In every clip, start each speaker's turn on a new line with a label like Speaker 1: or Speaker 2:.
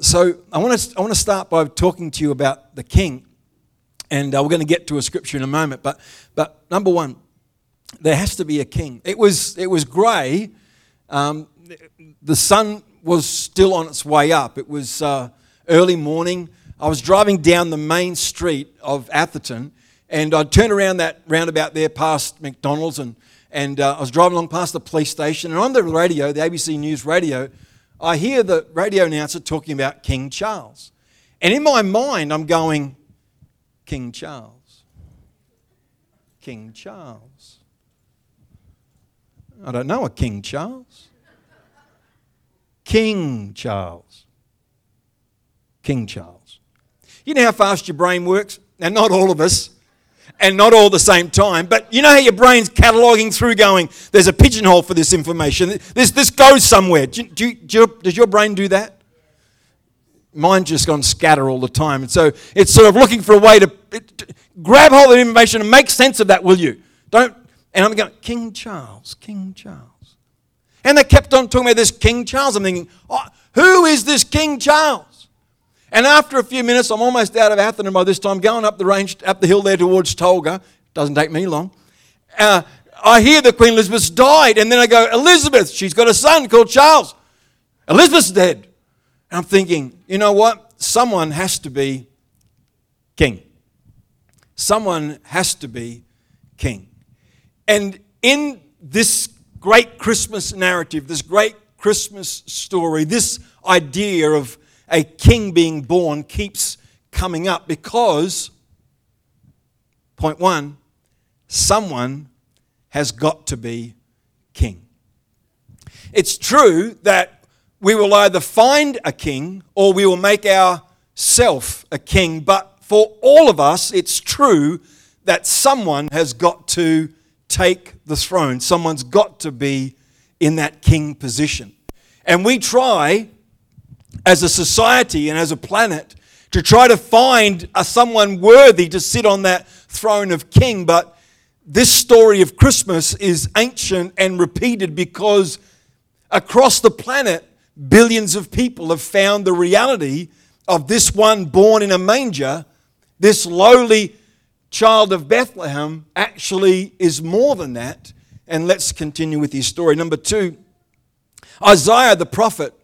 Speaker 1: So I want to I want to start by talking to you about the king, and uh, we're going to get to a scripture in a moment. But but number one, there has to be a king. It was it was grey. Um, the sun was still on its way up. It was uh, early morning. I was driving down the main street of Atherton, and I turned around that roundabout there past McDonald's, and and uh, I was driving along past the police station, and on the radio, the ABC News radio I hear the radio announcer talking about King Charles. And in my mind, I'm going, King Charles. King Charles. I don't know a King Charles. King Charles. King Charles. You know how fast your brain works? Now, not all of us and not all the same time. But you know how your brain's cataloging through, going, there's a pigeonhole for this information. This, this goes somewhere. Do, do, do, does your brain do that? Mine just gone scatter all the time. And so it's sort of looking for a way to, to grab hold of the information and make sense of that, will you? Don't. And I'm going, King Charles, King Charles. And they kept on talking about this King Charles. I'm thinking, oh, who is this King Charles? And after a few minutes, I'm almost out of Atherton by this time, going up the range, up the hill there towards Tolga. Doesn't take me long. Uh, I hear that Queen Elizabeth's died, and then I go, Elizabeth, she's got a son called Charles. Elizabeth's dead. And I'm thinking, you know what? Someone has to be king. Someone has to be king. And in this great Christmas narrative, this great Christmas story, this idea of a king being born keeps coming up because, point one, someone has got to be king. It's true that we will either find a king or we will make ourself a king, but for all of us, it's true that someone has got to take the throne. Someone's got to be in that king position. And we try as a society and as a planet to try to find a, someone worthy to sit on that throne of king. But this story of Christmas is ancient and repeated because across the planet, billions of people have found the reality of this one born in a manger, this lowly child of Bethlehem, actually is more than that. And let's continue with his story. Number two, Isaiah the prophet,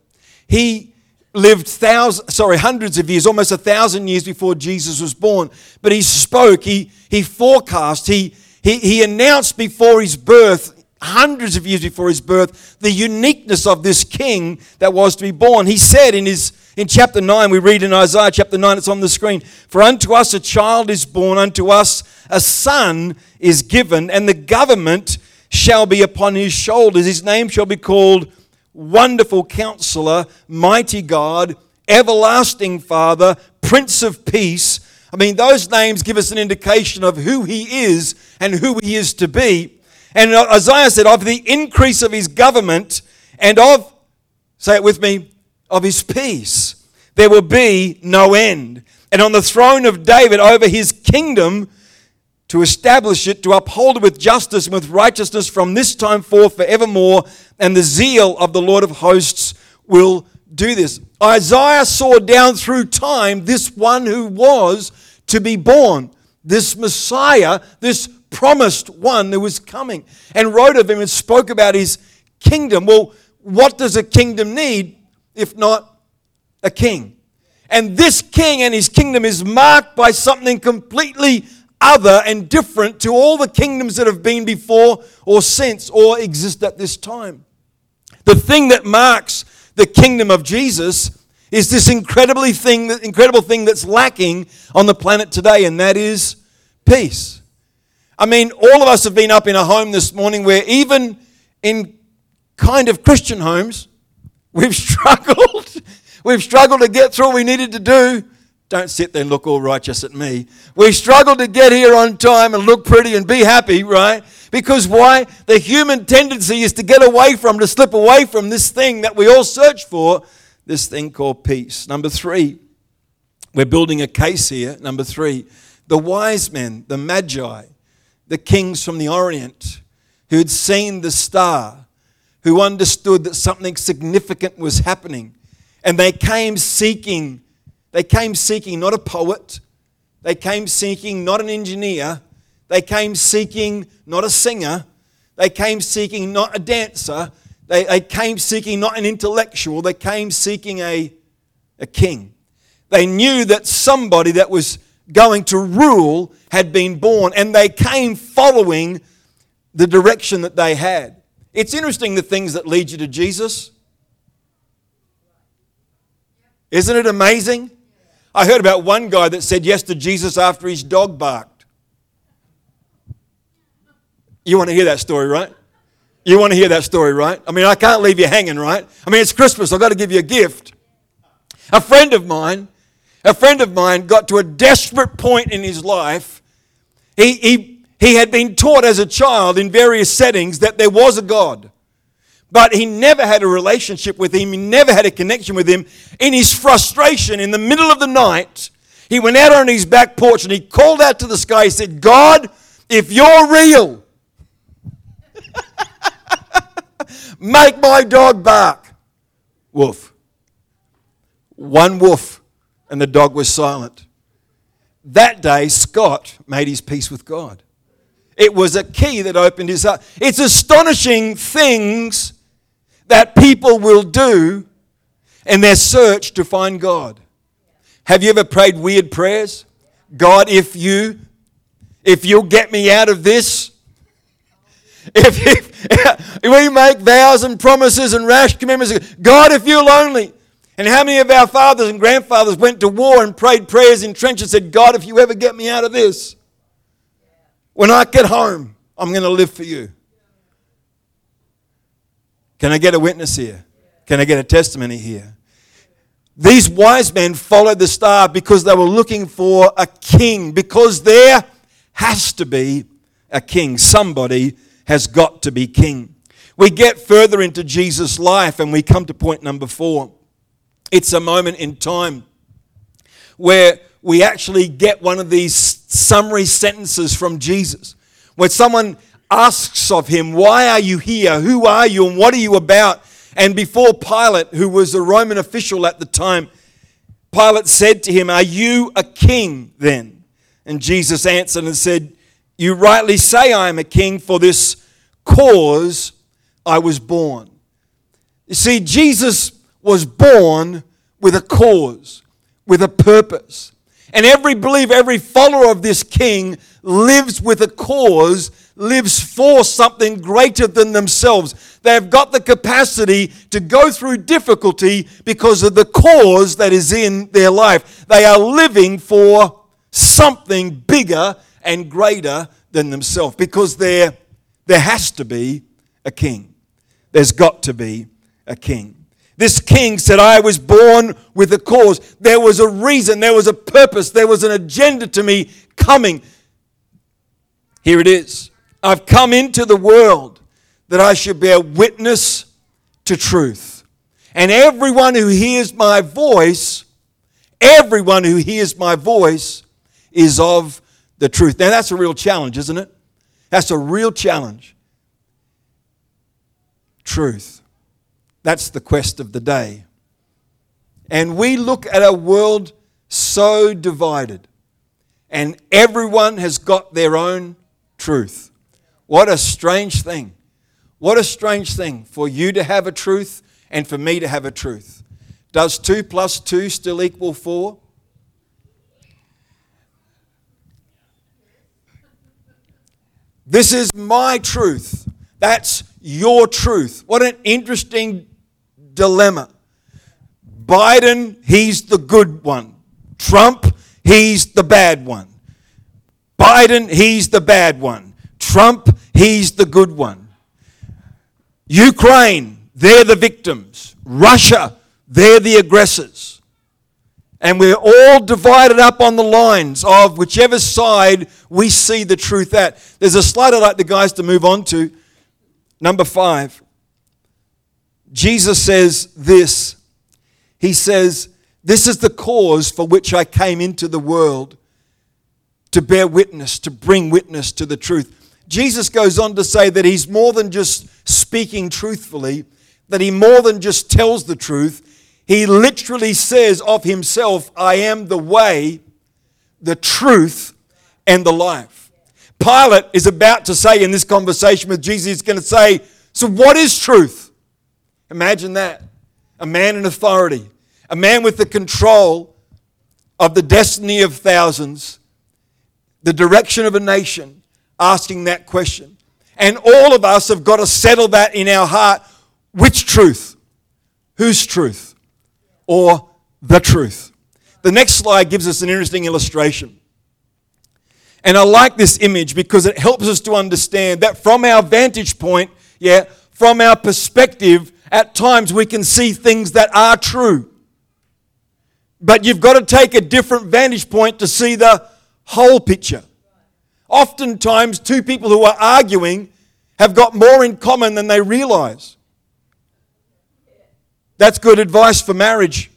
Speaker 1: he lived thousands, sorry, hundreds of years, almost a thousand years before Jesus was born. But he spoke, he, he forecast, he, he, he announced before his birth, hundreds of years before his birth, the uniqueness of this king that was to be born. He said in his in chapter 9, we read in Isaiah chapter 9, it's on the screen. For unto us a child is born, unto us a son is given, and the government shall be upon his shoulders. His name shall be called Wonderful Counselor, Mighty God, Everlasting Father, Prince of Peace. I mean, those names give us an indication of who he is and who he is to be. And Isaiah said, of the increase of his government and of, say it with me, of his peace, there will be no end. And on the throne of David over his kingdom, to establish it, to uphold it with justice and with righteousness from this time forth forevermore, and the zeal of the Lord of hosts will do this. Isaiah saw down through time this one who was to be born, this Messiah, this promised one who was coming, and wrote of him and spoke about his kingdom. Well, what does a kingdom need if not a king? And this king and his kingdom is marked by something completely other and different to all the kingdoms that have been before or since or exist at this time. The thing that marks the kingdom of Jesus is this incredibly thing, incredible thing that's lacking on the planet today, and that is peace. I mean, all of us have been up in a home this morning where even in kind of Christian homes, we've struggled. we've struggled to get through what we needed to do don't sit there and look all righteous at me. We struggle to get here on time and look pretty and be happy, right? Because why? The human tendency is to get away from, to slip away from this thing that we all search for, this thing called peace. Number three, we're building a case here. Number three, the wise men, the magi, the kings from the Orient who had seen the star, who understood that something significant was happening And they came seeking, they came seeking not a poet, they came seeking not an engineer, they came seeking not a singer, they came seeking not a dancer, they, they came seeking not an intellectual, they came seeking a, a king. They knew that somebody that was going to rule had been born, and they came following the direction that they had. It's interesting the things that lead you to Jesus. Isn't it amazing? I heard about one guy that said yes to Jesus after his dog barked. You want to hear that story, right? You want to hear that story, right? I mean, I can't leave you hanging, right? I mean, it's Christmas, I've got to give you a gift. A friend of mine a friend of mine got to a desperate point in his life. He, he, he had been taught as a child in various settings that there was a God, but he never had a relationship with him, he never had a connection with him. In his frustration, in the middle of the night, he went out on his back porch and he called out to the sky. He said, God, if you're real, make my dog bark. Woof. One woof and the dog was silent. That day, Scott made his peace with God. It was a key that opened his heart. It's astonishing things that people will do in their search to find God. Have you ever prayed weird prayers? God, if you if you'll get me out of this, if, if we make vows and promises and rash commitments, God, if you'll only, and how many of our fathers and grandfathers went to war and prayed prayers in trenches and said, God, if you ever get me out of this, when I get home, I'm going to live for you. Can I get a witness here? Can I get a testimony here? These wise men followed the star because they were looking for a king, because there has to be a king. Somebody has got to be king. We get further into Jesus' life and we come to point number four. It's a moment in time where we actually get one of these summary sentences from Jesus. When someone asks of him, Why are you here? Who are you? And what are you about? And before Pilate, who was a Roman official at the time, Pilate said to him, Are you a king then? And Jesus answered and said, You rightly say I am a king, for this cause I was born. You see, Jesus was born with a cause, with a purpose. And every believer, every follower of this king lives with a cause, lives for something greater than themselves. They've got the capacity to go through difficulty because of the cause that is in their life. They are living for something bigger and greater than themselves because there, there has to be a king. There's got to be a king. This king said, I was born with a cause. There was a reason, there was a purpose, there was an agenda to me coming. Here it is. I've come into the world that I should bear witness to truth. And everyone who hears my voice, everyone who hears my voice is of the truth. Now, that's a real challenge, isn't it? That's a real challenge. Truth. That's the quest of the day. And we look at a world so divided, and everyone has got their own truth. What a strange thing. What a strange thing for you to have a truth and for me to have a truth. Does 2 plus 2 still equal 4? This is my truth. That's your truth. What an interesting dilemma. Biden, he's the good one. Trump, he's the bad one. Biden, he's the bad one. Trump, he's the good one. Ukraine, they're the victims. Russia, they're the aggressors. And we're all divided up on the lines of whichever side we see the truth at. There's a slide I'd like the guys to move on to. Number five. Jesus says this He says, This is the cause for which I came into the world to bear witness, to bring witness to the truth. Jesus goes on to say that he's more than just speaking truthfully, that he more than just tells the truth, he literally says of himself, I am the way, the truth, and the life. Pilate is about to say in this conversation with Jesus, he's going to say, So what is truth? Imagine that. A man in authority, a man with the control of the destiny of thousands, the direction of a nation, asking that question. And all of us have got to settle that in our heart. Which truth? Whose truth? Or the truth? The next slide gives us an interesting illustration. And I like this image because it helps us to understand that from our vantage point, yeah, from our perspective, at times we can see things that are true. But you've got to take a different vantage point to see the whole picture. Oftentimes, two people who are arguing have got more in common than they realize. That's good advice for marriage.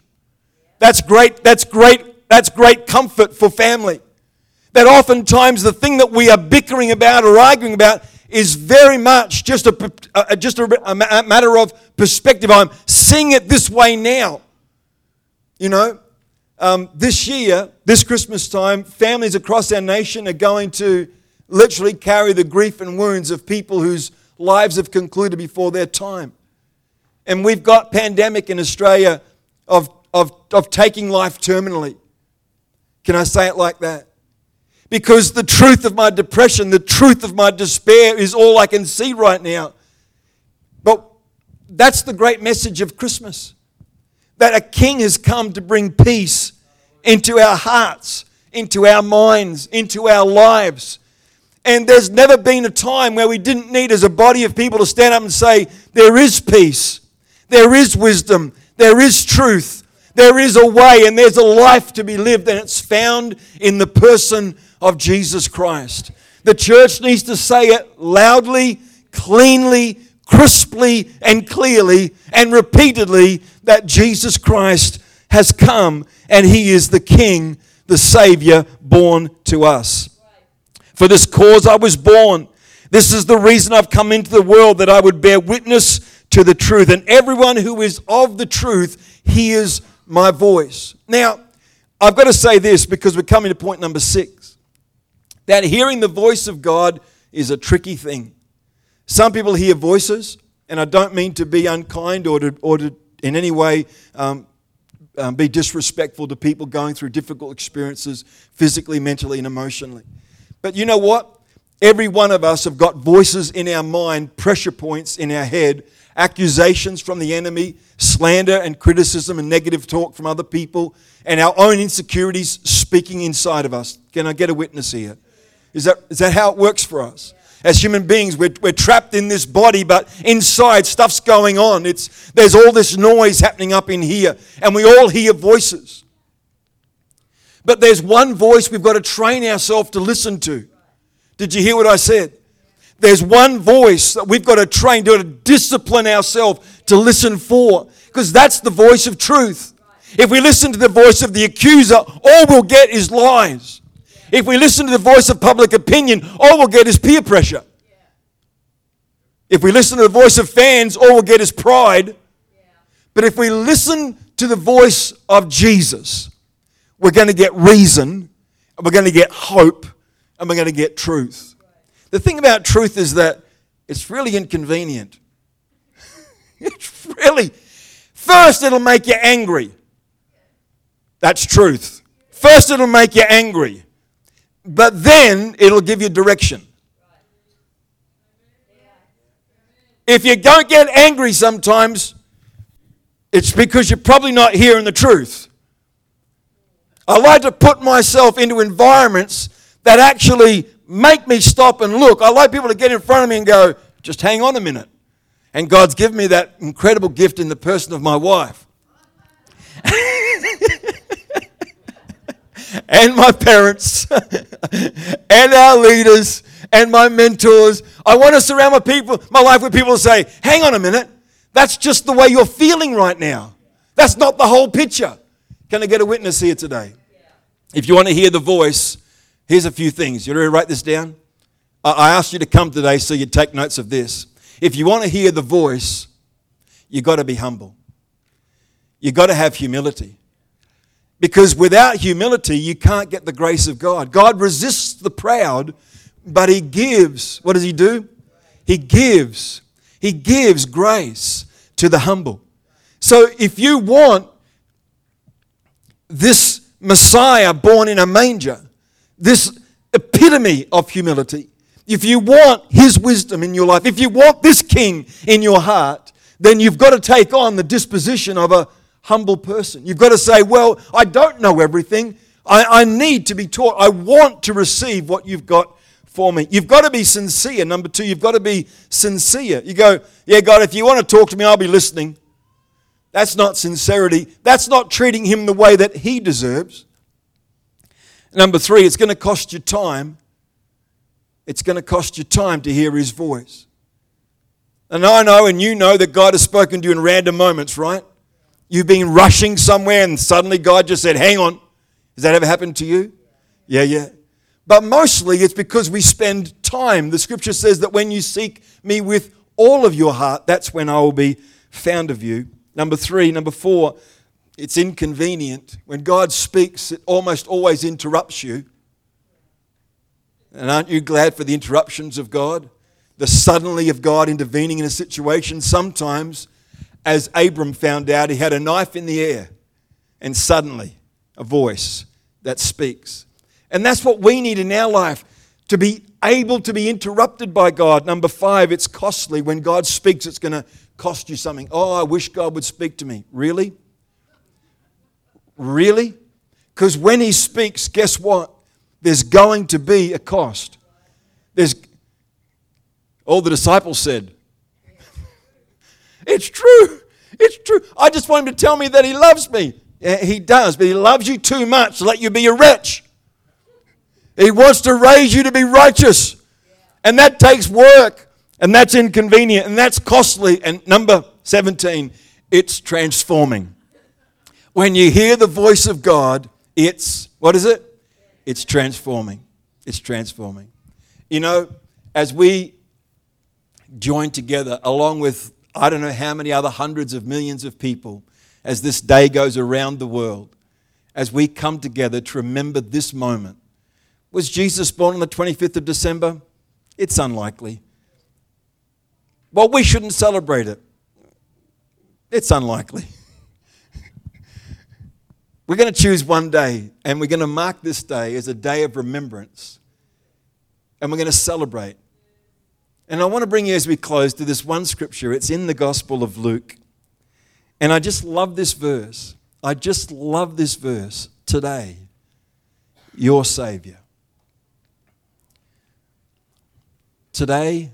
Speaker 1: That's great, that's great, that's great comfort for family. That oftentimes the thing that we are bickering about or arguing about is very much just a, a just a, a matter of perspective. I'm seeing it this way now. You know, um, this year, this Christmas time, families across our nation are going to literally carry the grief and wounds of people whose lives have concluded before their time. And we've got pandemic in Australia of, of, of taking life terminally. Can I say it like that? Because the truth of my depression, the truth of my despair is all I can see right now. But that's the great message of Christmas that a king has come to bring peace into our hearts, into our minds, into our lives. And there's never been a time where we didn't need, as a body of people, to stand up and say, There is peace, there is wisdom, there is truth, there is a way, and there's a life to be lived, and it's found in the person of Jesus Christ. The church needs to say it loudly, cleanly, crisply, and clearly, and repeatedly that Jesus Christ has come and he is the King, the Savior born to us. For this cause I was born. This is the reason I've come into the world that I would bear witness to the truth. And everyone who is of the truth hears my voice. Now, I've got to say this because we're coming to point number six that hearing the voice of God is a tricky thing. Some people hear voices, and I don't mean to be unkind or to, or to in any way um, um, be disrespectful to people going through difficult experiences physically, mentally, and emotionally. But you know what? Every one of us have got voices in our mind, pressure points in our head, accusations from the enemy, slander and criticism and negative talk from other people, and our own insecurities speaking inside of us. Can I get a witness here? Is that, is that how it works for us? As human beings, we're, we're trapped in this body, but inside stuff's going on. It's, there's all this noise happening up in here, and we all hear voices. But there's one voice we've got to train ourselves to listen to. Did you hear what I said? There's one voice that we've got to train to discipline ourselves to listen for, because that's the voice of truth. If we listen to the voice of the accuser, all we'll get is lies. If we listen to the voice of public opinion, all we'll get is peer pressure. If we listen to the voice of fans, all we'll get is pride. But if we listen to the voice of Jesus, we're going to get reason, and we're going to get hope, and we're going to get truth. The thing about truth is that it's really inconvenient. it's really, first, it'll make you angry. That's truth. First, it'll make you angry but then it'll give you direction. If you don't get angry sometimes, it's because you're probably not hearing the truth. I like to put myself into environments that actually make me stop and look. I like people to get in front of me and go, just hang on a minute. And God's given me that incredible gift in the person of my wife. and my parents and our leaders and my mentors. I want to surround my people, my life with people who say, hang on a minute, that's just the way you're feeling right now. That's not the whole picture. Can I get a witness here today? If you want to hear the voice, here's a few things. You ready to write this down? I asked you to come today so you'd take notes of this. If you want to hear the voice, you've got to be humble. You've got to have humility. Because without humility, you can't get the grace of God. God resists the proud, but He gives. What does He do? He gives. He gives grace to the humble. So if you want this Messiah born in a manger, this epitome of humility, if you want His wisdom in your life, if you want this King in your heart, then you've got to take on the disposition of a humble person. You've got to say, Well, I don't know everything. I, I need to be taught. I want to receive what you've got for me. You've got to be sincere. Number two, you've got to be sincere. You go, Yeah, God, if you want to talk to me, I'll be listening. That's not sincerity. That's not treating him the way that he deserves. Number three, it's going to cost you time. It's going to cost you time to hear his voice. And I know and you know that God has spoken to you in random moments, right? You've been rushing somewhere and suddenly God just said, Hang on. Has that ever happened to you? Yeah, yeah. But mostly it's because we spend time. The scripture says that when you seek me with all of your heart, that's when I will be found of you. Number three, number four, it's inconvenient. When God speaks, it almost always interrupts you. And aren't you glad for the interruptions of God? The suddenly of God intervening in a situation. Sometimes, as Abram found out, he had a knife in the air, and suddenly a voice that speaks. And that's what we need in our life to be able to be interrupted by God. Number five, it's costly. When God speaks, it's going to cost you something. Oh, I wish God would speak to me. Really? Really? Because when He speaks, guess what? There's going to be a cost. There's all the disciples said. It's true. It's true. I just want him to tell me that he loves me. Yeah, he does, but he loves you too much to let you be a wretch. He wants to raise you to be righteous. And that takes work. And that's inconvenient. And that's costly. And number 17, it's transforming. When you hear the voice of God, it's, what is it? It's transforming. It's transforming. You know, as we join together, along with I don't know how many other hundreds of millions of people, as this day goes around the world, as we come together to remember this moment. Was Jesus born on the 25th of December? It's unlikely. Well, we shouldn't celebrate it. It's unlikely. We're going to choose one day, and we're going to mark this day as a day of remembrance. And we're going to celebrate. And I want to bring you as we close to this one scripture. It's in the Gospel of Luke. And I just love this verse. I just love this verse. Today, your Savior. Today,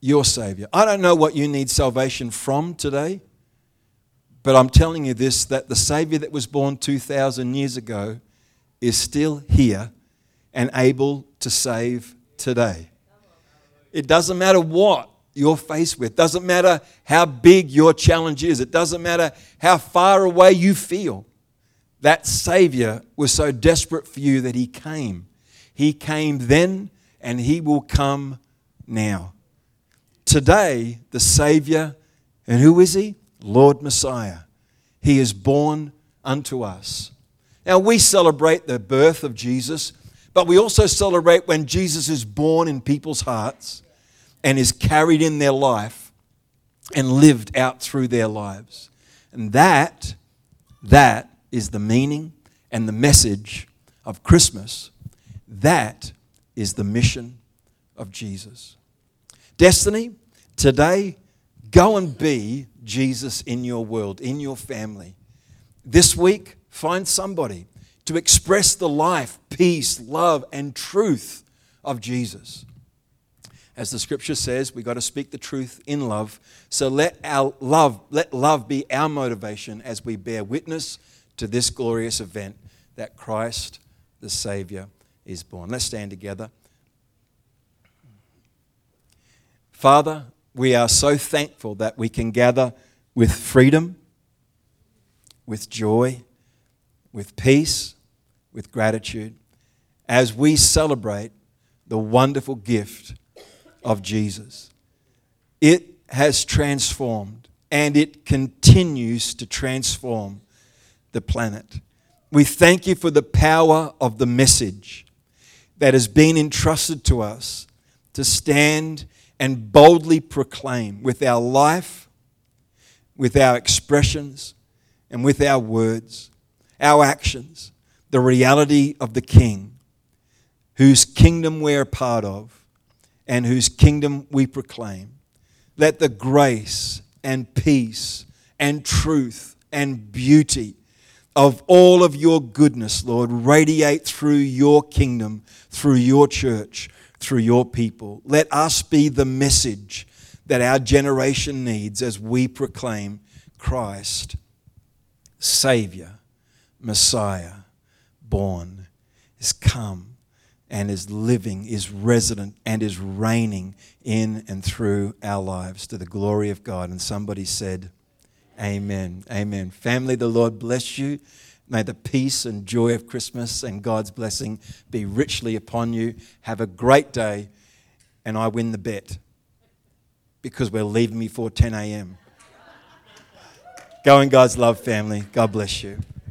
Speaker 1: your Savior. I don't know what you need salvation from today. But I'm telling you this that the Savior that was born 2,000 years ago is still here and able to save today. It doesn't matter what you're faced with, it doesn't matter how big your challenge is, it doesn't matter how far away you feel. That Savior was so desperate for you that He came. He came then and He will come now. Today, the Savior, and who is He? Lord Messiah. He is born unto us. Now, we celebrate the birth of Jesus, but we also celebrate when Jesus is born in people's hearts and is carried in their life and lived out through their lives. And that, that is the meaning and the message of Christmas. That is the mission of Jesus. Destiny, today, go and be Jesus in your world, in your family. This week, find somebody to express the life, peace, love, and truth of Jesus. As the scripture says, we've got to speak the truth in love. So let our love, let love be our motivation as we bear witness to this glorious event that Christ the Savior is born. Let's stand together. Father, we are so thankful that we can gather with freedom, with joy, with peace, with gratitude, as we celebrate the wonderful gift of Jesus. It has transformed and it continues to transform the planet. We thank you for the power of the message that has been entrusted to us to stand and boldly proclaim with our life, with our expressions, and with our words, our actions, the reality of the King, whose kingdom we're part of and whose kingdom we proclaim. Let the grace and peace and truth and beauty of all of your goodness, Lord, radiate through your kingdom, through your church, through your people. Let us be the message that our generation needs as we proclaim Christ, Savior, Messiah, born, is come and is living, is resident, and is reigning in and through our lives to the glory of God. And somebody said, Amen. Amen. Family, the Lord bless you. May the peace and joy of Christmas and God's blessing be richly upon you. Have a great day, and I win the bet because we're leaving before 10 a.m. Go in God's love, family. God bless you.